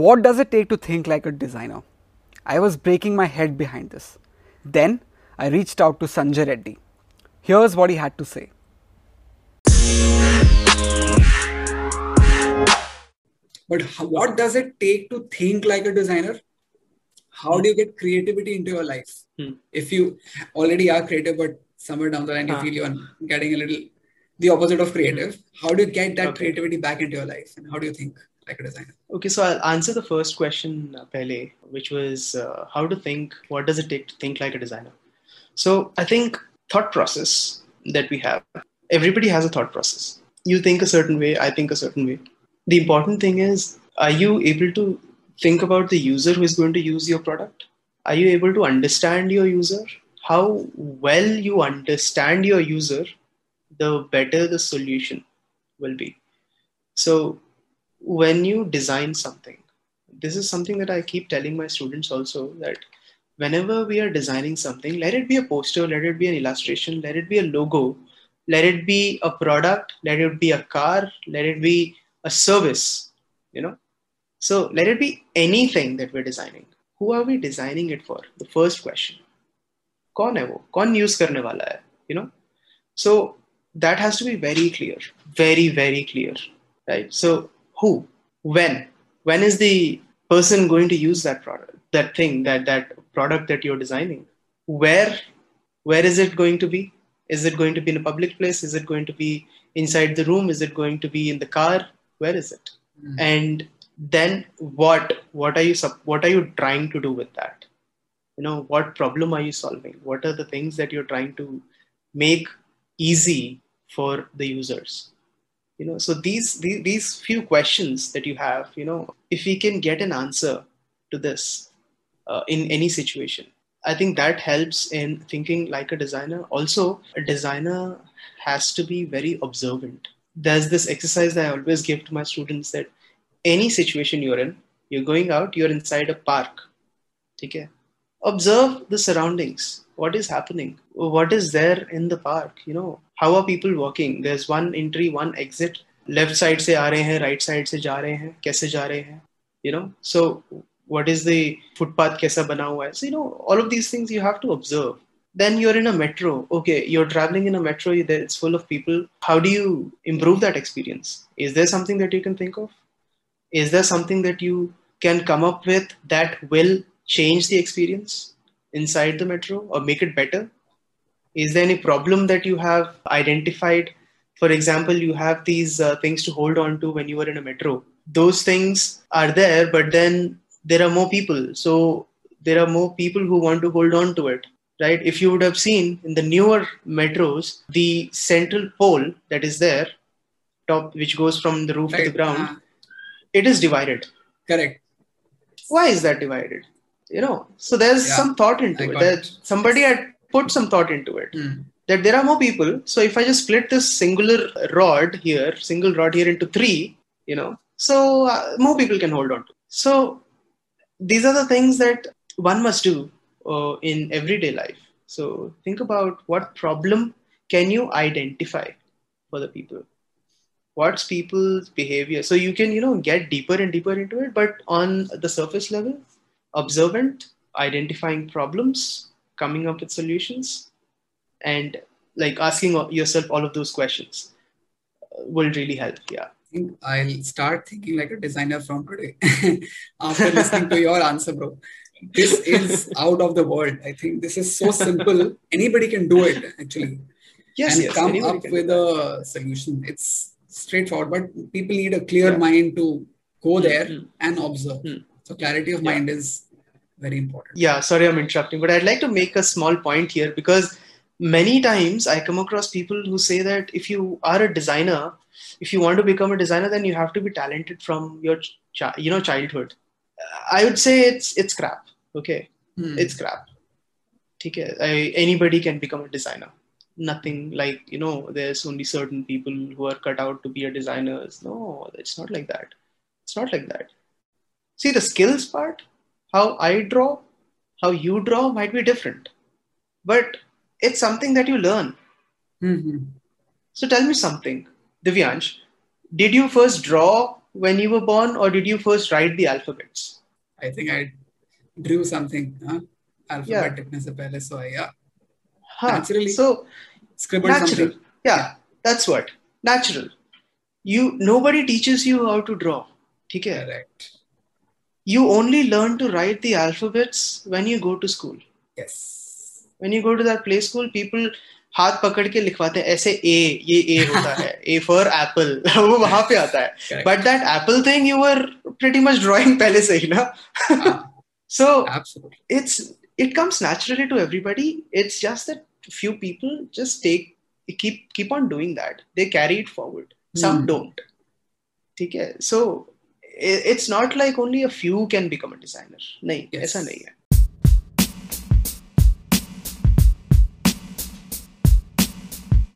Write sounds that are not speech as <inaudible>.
What does it take to think like a designer? I was breaking my head behind this. Then I reached out to Sanjay Reddy. Here's what he had to say. But what does it take to think like a designer? How do you get creativity into your life? Hmm. If you already are creative, but somewhere down the line you Ah. feel you're getting a little the opposite of creative, how do you get that Okay. creativity back into your life? And how do you think like a designer? Okay, so I'll answer the first question, uh, Pele, which was uh, how to think, what does it take to think like a designer? So I think thought process that we have, everybody has a thought process. You think a certain way, I think a certain way. The important thing is, are you able to think about the user who is going to use your product? Are you able to understand your user? How well you understand your user, the better the solution will be. So when you design something this is something that i keep telling my students also that whenever we are designing something let it be a poster let it be an illustration let it be a logo let it be a product let it be a car let it be a service you know so let it be anything that we're designing who are we designing it for the first question कौन है वो कौन use करने वाला है you know so that has to be very clear very very clear right so who? When? When is the person going to use that product that thing that that product that you're designing? Where where is it going to be? Is it going to be in a public place? Is it going to be inside the room? Is it going to be in the car? Where is it? Hmm. and then what what are you what are you trying to do with that? You know what problem are you solving? What are the things that you're trying to make easy for the users you know so these, these these few questions that you have you know if we can get an answer to this uh, in any situation i think that helps in thinking like a designer. Also a designer has to be very observant. There's this exercise that i always give to my students that any situation you're in you're going out you're inside a park okay observe the surroundings. What is happening? What is there in the park? You know how are people walking? There's one entry one exit. Left side se are hai, right side se ja hai. kaise ja hai? you know so what is the footpath kaisa bana hua hai? So you know all of these things you have to observe. Then you're in a metro. Okay you're traveling in a metro it's full of people. How do you improve that experience? Is there something that you can think of? Is there something that you can come up with that will change the experience inside the metro or make it better? Is there any problem that you have identified? For example you have these uh, things to hold on to when you are in a metro. Those things are there but then there are more people. So there are more people who want to hold on to it right? If you would have seen in the newer metros the central pole that is there top which goes from the roof to the Right. ground Ah, it is divided. Correct. why is that divided you know. So there's Yeah, some thought into it. that somebody had put some thought into it. Hmm. that there are more people. So if i just split this singular rod here single rod here into three you know so uh, more people can hold on to so these are the things that one must do uh, in everyday life. So think about what problem can you identify for the people? What's people's behavior? So you can you know get deeper and deeper into it but on the surface level observant identifying problems coming up with solutions and like asking yourself all of those questions uh, will really help yeah I'll start thinking like a designer from today <laughs> after listening to your answer, bro. This is out of the world. I think this is so simple. Anybody can do it actually. yes and yes come up with a solution. It's straightforward, but people need a clear Yeah. mind to go there Mm, and observe. Mm. So clarity of Yeah. mind is very important. yeah sorry i'm interrupting but i'd like to make a small point here because many times i come across people who say that if you are a designer if you want to become a designer then you have to be talented from your chi- you know childhood. I would say it's it's crap okay? Hmm. it's crap. okay I, anybody can become a designer. Nothing like you know there's only certain people who are cut out to be a designers. No it's not like that. It's not like that see the skills part how i draw how you draw might be different but it's something that you learn Mhm. so tell me something divyansh did you first draw when you were born, or did you first write the alphabets? I think I drew something. Huh? Alphabetic yeah. so I, yeah. Huh. Naturally. So scribbled natural. something. Yeah, yeah, that's what. Natural. You nobody teaches you how to draw. Okay? Correct You only learn to write the alphabets when you go to school. Yes. When you go to that play school, people हाथ पकड़ के लिखवाते हैं ऐसे ए ये ए होता है A for Apple वो वहां पे आता है but that apple thing you were pretty much drawing पहले से ही ना so it's it comes naturally to everybody it's just that few people just take keep keep on doing that they carry it forward some mm. don't ठीक है so it's not like only a few can become a designer नहीं yes. ऐसा नहीं है